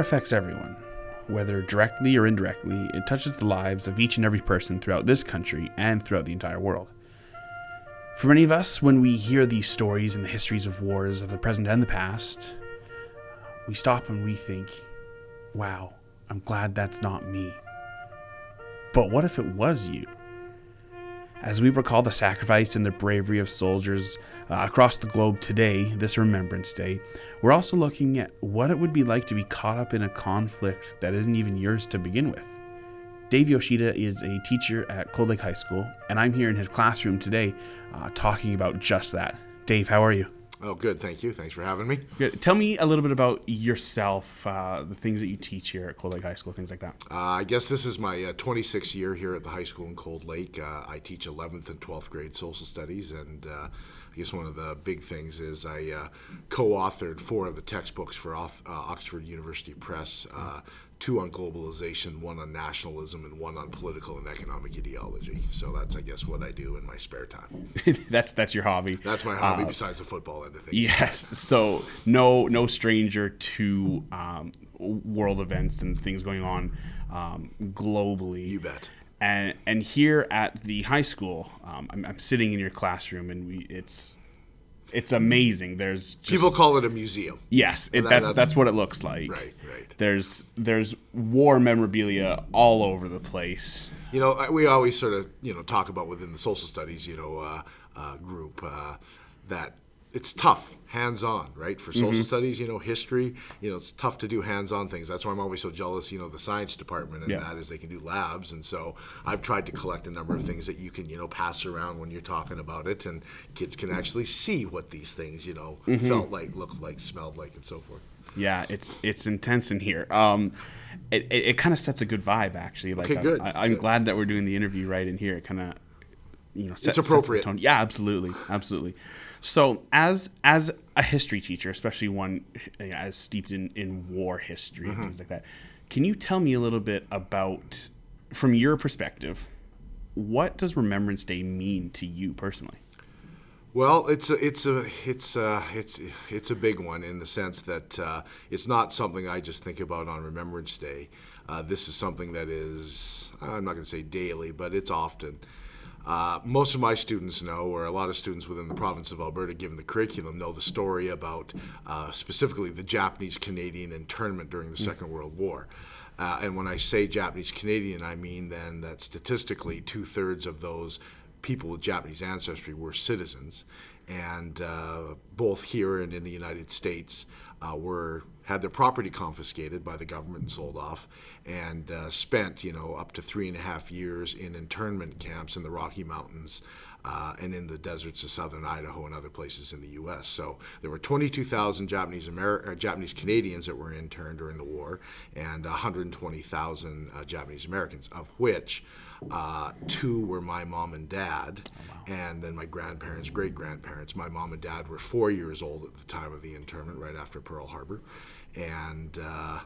Affects everyone, whether directly or indirectly. It touches the lives of each and every person throughout this country and throughout the entire world. For many of us, when we hear these stories and the histories of wars of the present and the past, we stop and we think, wow, I'm glad that's not me. But what if it was you? As we recall the sacrifice and the bravery of soldiers uh, across the globe today, this Remembrance Day, we're also looking at what it would be like to be caught up in a conflict that isn't even yours to begin with. Dave Yoshida is a teacher at Cold Lake High School, and I'm here in his classroom today uh, talking about just that. Dave, how are you? Oh, good. Thank you. Thanks for having me. Good. Tell me a little bit about yourself, uh, the things that you teach here at Cold Lake High School, things like that. Uh, I guess this is my uh, 26th year here at the high school in Cold Lake. Uh, I teach 11th and 12th grade social studies, and uh, I guess one of the big things is I uh, co-authored four of the textbooks for Oxford University Press two on globalization, one on nationalism, and one on political and economic ideology. So that's, I guess, what I do in my spare time. that's that's your hobby. That's my hobby, uh, besides the football end of things. Yes. So no no stranger to um, world events and things going on um, globally. You bet. And and here at the high school, um, I'm, I'm sitting in your classroom, and we it's it's amazing. There's just, people call it a museum. Yes, it, that, that's, that's, that's what it looks like. Right, right. There's there's war memorabilia all over the place. You know, we always sort of you know talk about within the social studies you know uh, uh, group uh, that it's tough hands-on right for social mm-hmm. studies you know history you know it's tough to do hands-on things that's why i'm always so jealous you know the science department and yeah. that is they can do labs and so i've tried to collect a number of things that you can you know pass around when you're talking about it and kids can actually see what these things you know mm-hmm. felt like looked like smelled like and so forth yeah it's it's intense in here um, it, it, it kind of sets a good vibe actually like okay, good. I, am glad that we're doing the interview right in here it kind of you know set, it's appropriate tone. yeah absolutely absolutely so as as a history teacher especially one as steeped in in war history mm-hmm. and things like that can you tell me a little bit about from your perspective what does remembrance day mean to you personally well, it's a, it's a, it's a, it's it's a big one in the sense that uh, it's not something I just think about on Remembrance Day. Uh, this is something that is I'm not going to say daily, but it's often. Uh, most of my students know, or a lot of students within the province of Alberta, given the curriculum, know the story about uh, specifically the Japanese Canadian internment during the mm. Second World War. Uh, and when I say Japanese Canadian, I mean then that statistically two thirds of those people with Japanese ancestry were citizens, and uh, both here and in the United States uh, were had their property confiscated by the government and sold off, and uh, spent you know up to three and a half years in internment camps in the Rocky Mountains. Uh, and in the deserts of southern Idaho and other places in the U.S. So there were 22,000 Japanese Ameri- uh, Japanese Canadians that were interned during the war, and 120,000 uh, Japanese Americans, of which uh, two were my mom and dad, oh, wow. and then my grandparents, great grandparents. My mom and dad were four years old at the time of the internment, right after Pearl Harbor, and. Uh,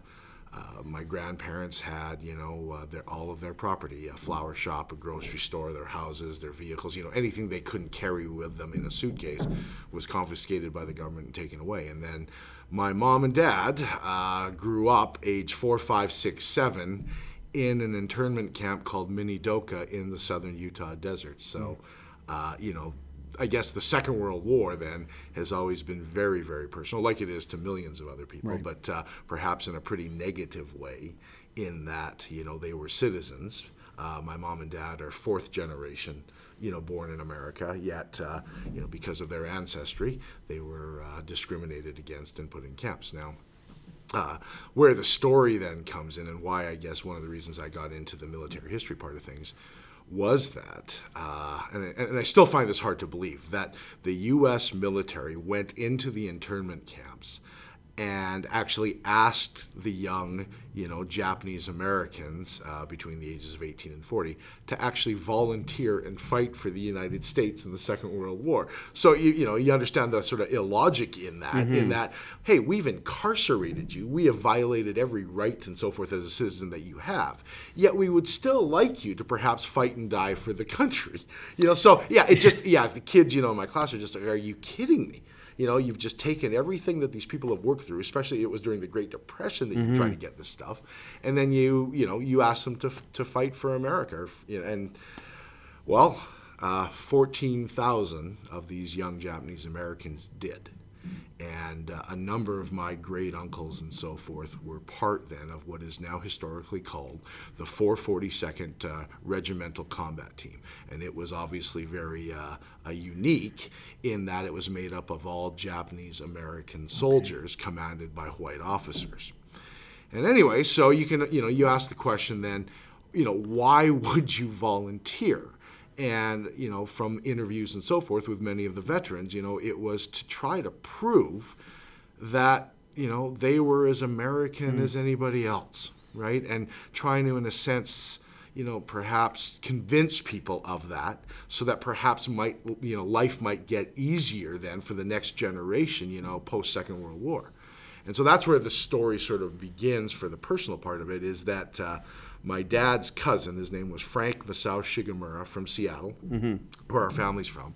uh, my grandparents had, you know, uh, their, all of their property a flower shop, a grocery store, their houses, their vehicles, you know, anything they couldn't carry with them in a suitcase was confiscated by the government and taken away. And then my mom and dad uh, grew up age four, five, six, seven in an internment camp called Minidoka in the southern Utah desert. So, uh, you know, I guess the Second World War then has always been very, very personal, like it is to millions of other people, right. but uh, perhaps in a pretty negative way, in that you know they were citizens. Uh, my mom and dad are fourth generation, you know, born in America. Yet, uh, you know, because of their ancestry, they were uh, discriminated against and put in camps. Now, uh, where the story then comes in, and why I guess one of the reasons I got into the military history part of things was that, uh, and, and, I still find this hard to believe, that the U.S. military went into the internment camps and actually asked the young, you know, Japanese Americans uh, between the ages of 18 and 40 to actually volunteer and fight for the United States in the Second World War. So you you know you understand the sort of illogic in that. Mm-hmm. In that, hey, we've incarcerated you, we have violated every right and so forth as a citizen that you have. Yet we would still like you to perhaps fight and die for the country. You know, so yeah, it just yeah, the kids you know in my class are just like, are you kidding me? You know, you've just taken everything that these people have worked through, especially it was during the Great Depression that you're trying to get this stuff, and then you, you know, you ask them to, to fight for America. You know, and, well, uh, 14,000 of these young Japanese Americans did. And uh, a number of my great uncles and so forth were part then of what is now historically called the 442nd uh, Regimental Combat Team. And it was obviously very uh, uh, unique in that it was made up of all Japanese American soldiers commanded by white officers. And anyway, so you can, you know, you ask the question then, you know, why would you volunteer? And, you know, from interviews and so forth with many of the veterans, you know, it was to try to prove that, you know, they were as American as anybody else, right? And trying to, in a sense, you know, perhaps convince people of that so that perhaps might, you know, life might get easier then for the next generation, you know, post Second World War. And so that's where the story sort of begins for the personal part of it is that uh, my dad's cousin, his name was Frank Masao Shigemura from Seattle, where our family's from.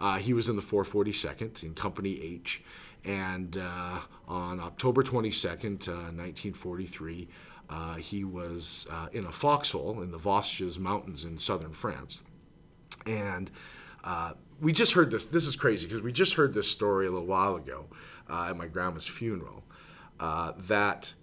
Uh, he was in the 442nd in Company H. And uh, on October 22nd, uh, 1943, uh, he was uh, in a foxhole in the Vosges Mountains in southern France. And uh, we just heard this. This is crazy because we just heard this story a little while ago uh, at my grandma's funeral uh, that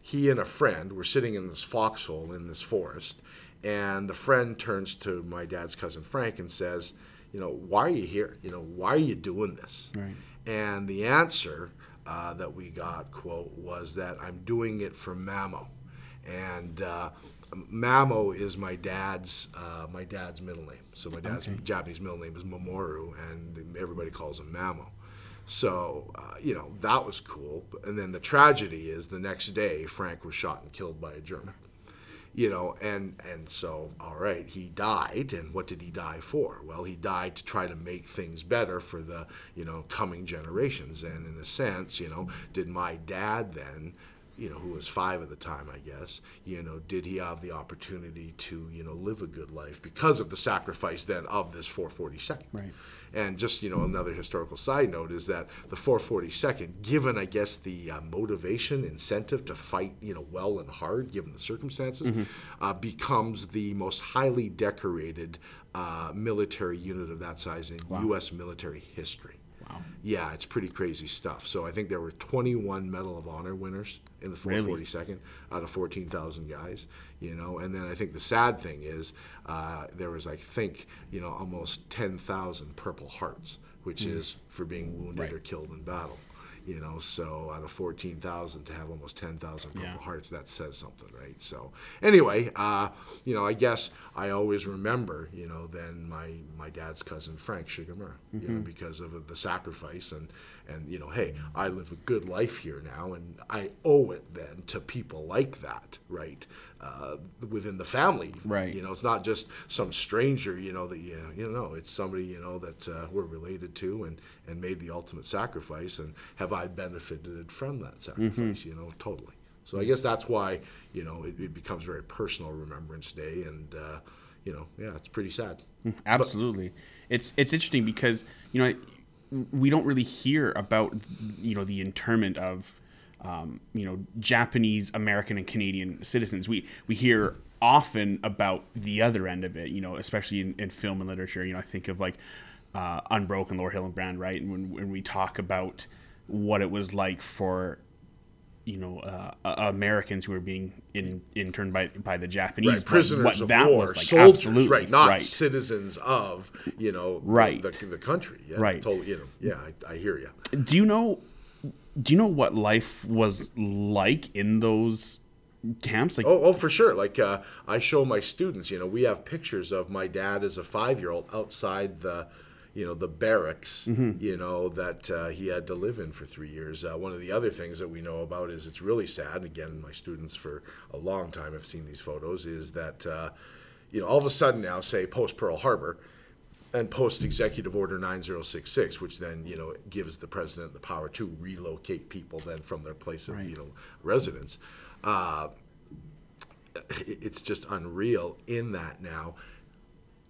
he and a friend were sitting in this foxhole in this forest, and the friend turns to my dad's cousin Frank and says, "You know, why are you here? You know, why are you doing this?" Right. And the answer uh, that we got, quote, was that I'm doing it for Mamo, and uh, Mamo is my dad's uh, my dad's middle name. So my dad's Japanese middle name is Mamoru, and everybody calls him Mamo. So uh, you know that was cool. And then the tragedy is the next day Frank was shot and killed by a German. You know, and and so all right, he died. And what did he die for? Well, he died to try to make things better for the you know coming generations. And in a sense, you know, did my dad then? You know, who was five at the time, I guess, you know, did he have the opportunity to, you know, live a good life because of the sacrifice then of this 442nd? Right. And just, you know, another historical side note is that the 442nd, given, I guess, the uh, motivation, incentive to fight, you know, well and hard, given the circumstances, uh, becomes the most highly decorated uh, military unit of that size in U.S. military history. Wow. Yeah, it's pretty crazy stuff. So I think there were 21 Medal of Honor winners in the 442nd out of 14,000 guys. You know, and then I think the sad thing is uh, there was, I think, you know, almost 10,000 Purple Hearts, which is for being wounded Right. or killed in battle. You know, so out of 14,000 to have almost 10,000 Purple Yeah. Hearts, that says something, right? So anyway, uh, you know, I guess I always remember, you know, then my, my dad's cousin Frank Shigemura, you know, because of the sacrifice and, and, you know, hey, I live a good life here now and I owe it then to people like that, right? Uh, within the family, Right. You know, it's not just some stranger, you know, that you, you know, it's somebody, you know, that uh, we're related to and, and made the ultimate sacrifice. And have I benefited from that sacrifice, you know, totally. So I guess that's why, you know, it, it becomes very personal Remembrance Day. And, uh, you know, yeah, it's pretty sad. Absolutely. It's it's interesting because you know we don't really hear about you know the internment of um, you know Japanese, American, and Canadian citizens. We we hear often about the other end of it. You know, especially in, in film and literature. You know, I think of like uh, Unbroken, Laura Hillenbrand, right? And when when we talk about what it was like for you know uh, uh, Americans who were being in, interned by by the Japanese, Right, prisoners what of that war, was like. soldiers, Absolutely, right? Not right. citizens of, you know, the- Right. the, the country. Yeah, Right. Totally, you know, yeah, I, I hear you. do you know do you know what life was like in those camps like Oh, oh, for sure. Like uh, I show my students, you know, we have pictures of my dad as a five-year-old outside the, you know, the barracks, you know, that uh, he had to live in for three years. Uh, one of the other things that we know about is it's really sad. Again, my students for a long time have seen these photos. Is that, uh, you know, all of a sudden now, say post Pearl Harbor, and post Executive Order 9066, which then you know gives the president the power to relocate people then from their place of Right. you know residence. Uh, it's just unreal in that now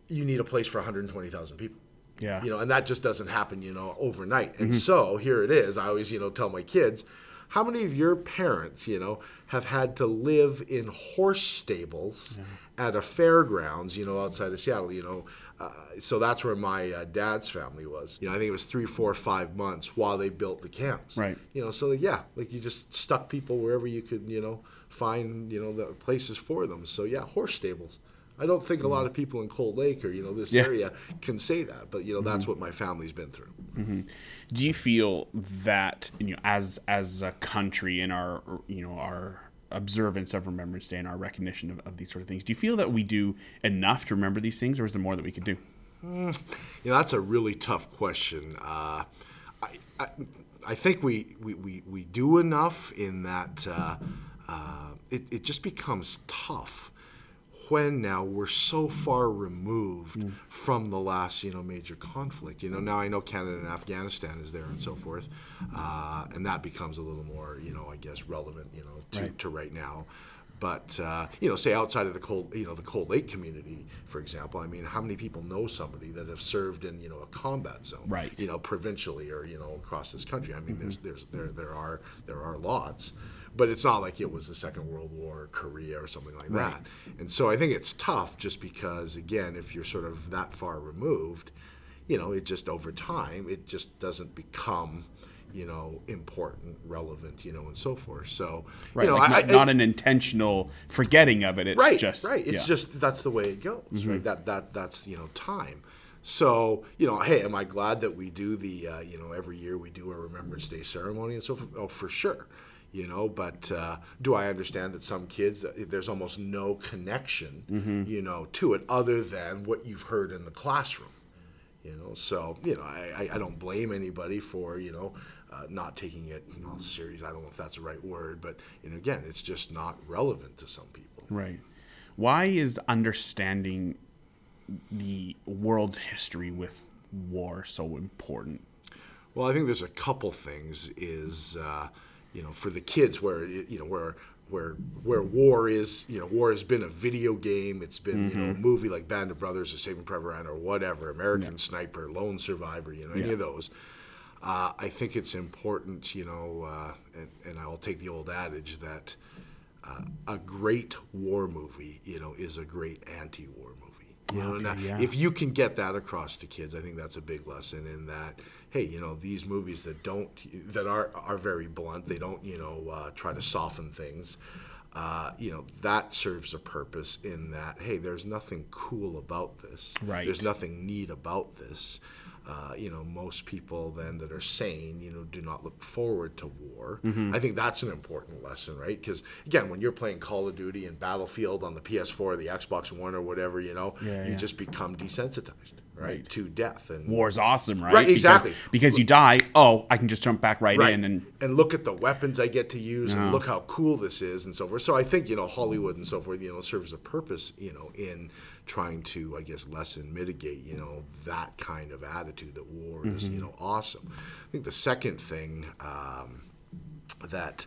you need a place for 120,000 people Yeah. You know, and that just doesn't happen, you know, overnight. And so here it is. I always, you know, tell my kids, how many of your parents, you know, have had to live in horse stables at a fairgrounds, you know, outside of Seattle, you know? Uh, so that's where my uh, dad's family was. You know, I think it was three, four, five months while they built the camps. Right. You know, so yeah, like you just stuck people wherever you could, you know, find, you know, the places for them. So yeah, horse stables. I don't think a lot of people in Cold Lake or you know this Yeah. area can say that, but you know that's what my family's been through. Do you feel that you know, as as a country in our you know our observance of Remembrance Day and our recognition of, of these sort of things, do you feel that we do enough to remember these things, or is there more that we could do? You know, that's a really tough question. Uh, I, I, I think we, we, we, we do enough in that uh, uh, it, it just becomes tough when now we're so far removed from the last you know major conflict. You know, now I know Canada and Afghanistan is there and so forth, uh, and that becomes a little more you know I guess relevant you know to, Right. to right now. But uh, you know, say outside of the cold, you know, the Cold Lake community, for example. I mean, how many people know somebody that have served in you know a combat zone, Right. You know, provincially or you know across this country. I mean, there's there's there there are there are lots, but it's not like it was the Second World War, or Korea, or something like that. And so I think it's tough, just because again, if you're sort of that far removed, you know, it just over time, it just doesn't become. You know, important, relevant, you know, and so forth. So, Right, you know, like I- not, I- not an intentional forgetting of it. It's right, just right. It's yeah. Mm-hmm. just that's the way it goes. Right. That that that's you know time. So you know, hey, am I glad that we do the uh, you know every year we do a Remembrance Day ceremony and so forth? Oh, for sure. You know, but uh, do I understand that some kids uh, there's almost no connection, Mm-hmm. you know, to it other than what you've heard in the classroom you know so you know i, I, don't blame anybody for you know uh, not taking it all serious i don't know if that's the right word but you know again it's just not relevant to some people Right. Why is understanding the world's history with war so important? well i think there's a couple things is uh, you know for the kids where you know where where where war is you know war has been a video game it's been you know a movie like band of brothers or saving private ryan or whatever american sniper lone survivor you know any Yeah. of those uh, I think it's important, you know, uh, and, and I will take the old adage that uh, a great war movie, you know, is a great anti-war movie. You know, Okay, yeah. if you can get that across to kids, I think that's a big lesson in that. Hey, you know, these movies that don't that are are very blunt, they don't, you know, uh, try to soften things. Uh, you know, that serves a purpose in that. Hey, there's nothing cool about this. Right. There's nothing neat about this. Uh, you know, most people then that are sane, you know, do not look forward to war. Mm-hmm. I think that's an important lesson, right? Because again, when you're playing Call of Duty and Battlefield on the PS4 or the Xbox One or whatever, you know, Yeah, you yeah. just become desensitized, right, to death and War's awesome, right? Right, exactly. Because, you die, oh, I can just jump back right, right. in and and look at the weapons I get to use and look how cool this is and so forth. So I think you know Hollywood and so forth, you know, serves a purpose, you know, in trying to I guess lessen, mitigate, you know, that kind of attitude that war is, you know, awesome. I think the second thing um, that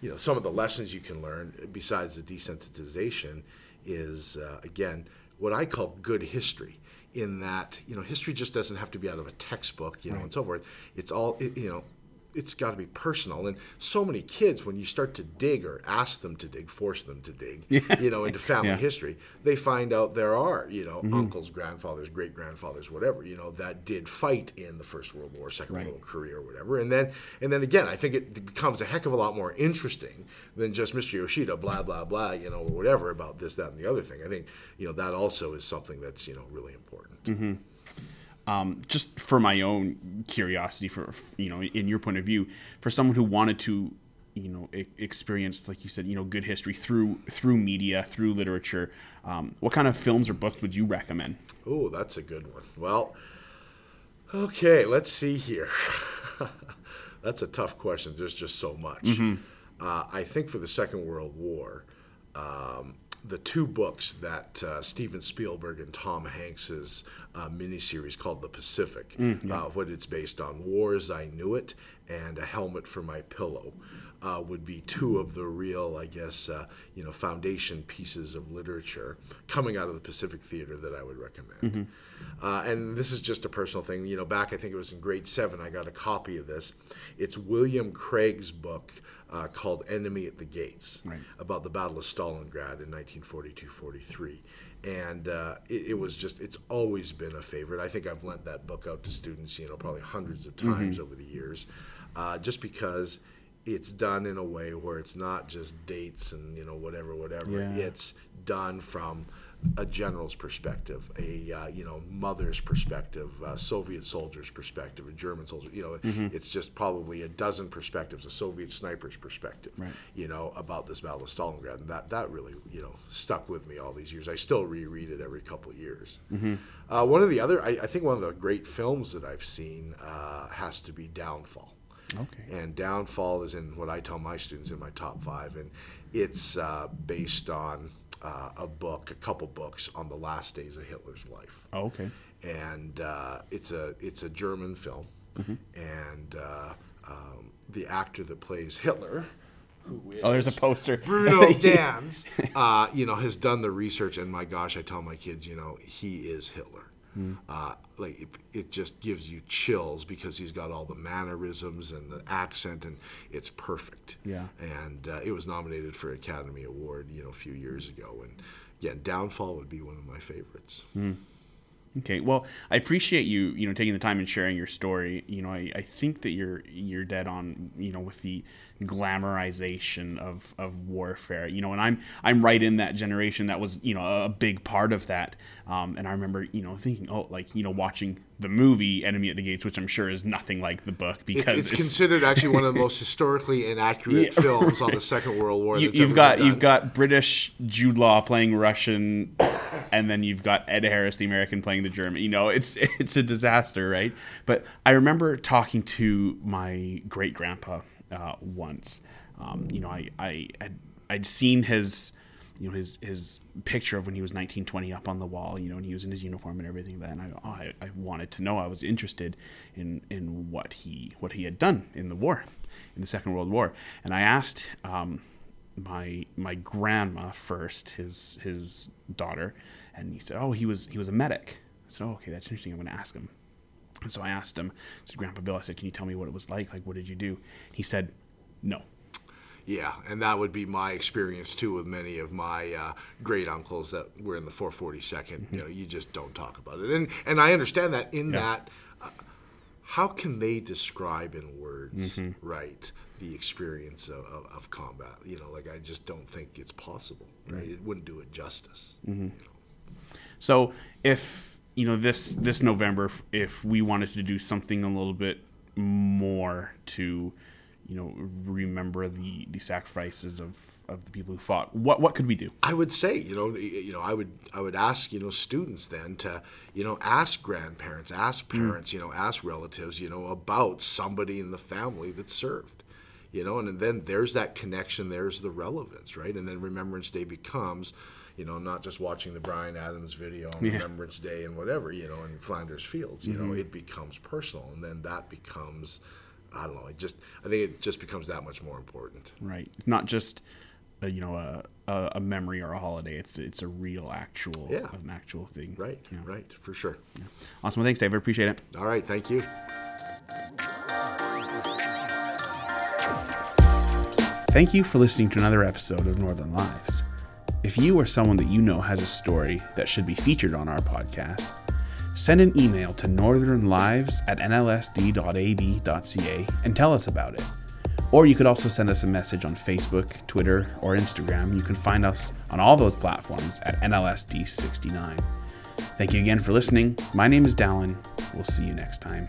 you know some of the lessons you can learn besides the desensitization is uh, again what I call good history. In that you know history just doesn't have to be out of a textbook, you know, and so forth. It's all it, you know it's got to be personal. And so many kids, when you start to dig or ask them to dig, force them to dig, you know, into family Yeah. history, they find out there are, you know, mm-hmm. uncles, grandfathers, great grandfathers, whatever, you know, that did fight in the First World War, Second Right. World War, Korea, or whatever. And then, and then again, I think it becomes a heck of a lot more interesting than just Mr. Yoshida, blah blah blah, you know, or whatever about this, that, and the other thing. I think, you know, that also is something that's you know really important. Mm-hmm. Um, just for my own curiosity, for you know, in your point of view, for someone who wanted to, you know, e- experience, like you said, you know, good history through through media, through literature, um, what kind of films or books would you recommend? Oh, that's a good one. Well, okay, let's see here. that's a tough question. There's just so much. Uh, I think for the Second World War, um, the two books that uh, Steven Spielberg and Tom Hanks's uh, miniseries called The Pacific, uh, what it's based on, War as I Knew It and A Helmet for My Pillow. Uh, would be two of the real, I guess, uh, you know, foundation pieces of literature coming out of the Pacific Theater that I would recommend. Uh, and this is just a personal thing. You know, back I think it was in grade seven, I got a copy of this. It's William Craig's book uh, called Enemy at the Gates Right. about the Battle of Stalingrad in 1942-43. And uh, it, it was just, it's always been a favorite. I think I've lent that book out to students, you know, probably hundreds of times over the years, uh, just because it's done in a way where it's not just dates and, you know, whatever, whatever. Yeah. It's done from a general's perspective, a uh, you know mother's perspective, a Soviet soldier's perspective, a German soldier. You know, Mm-hmm. it's just probably a dozen perspectives, a Soviet sniper's perspective. Right. You know about this battle of Stalingrad, and that that really you know stuck with me all these years. I still reread it every couple of years. Mm-hmm. Uh, one of the other, I, I think one of the great films that I've seen uh, has to be Downfall. Okay. And Downfall is in what I tell my students in my top five, and it's uh, based on uh, a book, a couple books on the last days of Hitler's life. Oh, okay. And uh, it's a it's a German film, and uh, um, the actor that plays Hitler, who is Oh, there's a poster. Bruno Ganz, uh, you know, has done the research, and my gosh, I tell my kids, you know, he is Hitler. Hmm. Uh, like it, it just gives you chills because he's got all the mannerisms and the accent, and it's perfect. Yeah. And uh, it was nominated for Academy Award, you know, a few years ago, and again, Downfall would be one of my favorites. Okay, well, I appreciate you, you know, taking the time and sharing your story. You know, I, I think that you're you're dead on, you know, with the glamorization of, of warfare. You know, and I'm I'm right in that generation that was, you know, a big part of that. Um, and I remember, you know, thinking, oh, like, you know, watching the movie Enemy at the Gates, which I'm sure is nothing like the book It's, because it's considered actually one of the most historically inaccurate Yeah, films on the Second World War. you, ever got you've got British Jude Law playing Russian, and then you've got Ed Harris, the American, playing the German. You know, it's it's a disaster, right? But I remember talking to my great grandpa uh, once. Um, you know, I I had, I'd seen his you know his his picture of when he was 19 20 up on the wall you know and he was in his uniform and everything then I, oh, I I wanted to know. I was interested in in what he what he had done in the war in the second world war. And I asked um, my my grandma first his his daughter and he said oh he was he was a medic. I said oh okay that's interesting. I'm going to ask him. And so I asked him I said Grandpa Bill I said can you tell me what it was like? Like what did you do? He said no Yeah, and that would be my experience too with many of my uh, great uncles that were in the 442nd. You know, you just don't talk about it, and and I understand that. In Yeah. that, uh, how can they describe in words, right, the experience of, of, of combat? You know, like I just don't think it's possible. Right, it wouldn't do it justice. You know? So if you know this this November, if we wanted to do something a little bit more to, you know, remember the the sacrifices of of the people who fought, what what could we do? I would say, you know, you know, I would, I would ask, you know, students then to, you know, ask grandparents, ask parents, you know, ask relatives, you know, about somebody in the family that served, you know, and then there's that connection, there's the relevance, right? And then Remembrance Day becomes, you know, not just watching the Bryan Adams video on Remembrance Day and whatever, you know, in Flanders Fields, you know, it becomes personal, and then that becomes, I don't know, it just, I think it just becomes that much more important. Right, it's not just. A, you know, a, a, a memory or a holiday. It's it's a real, actual, Yeah. an actual thing. Right, Yeah. right, for sure. Awesome. Well, thanks, Dave. I appreciate it. All right, thank you. Thank you for listening to another episode of Northern Lives. If you or someone that you know has a story that should be featured on our podcast, send an email to northernlives at nlsd.ab.ca and tell us about it. Or you could also send us a message on Facebook, Twitter, or Instagram. You can find us on all those platforms at NLSD69. Thank you again for listening. My name is Dallin. We'll see you next time.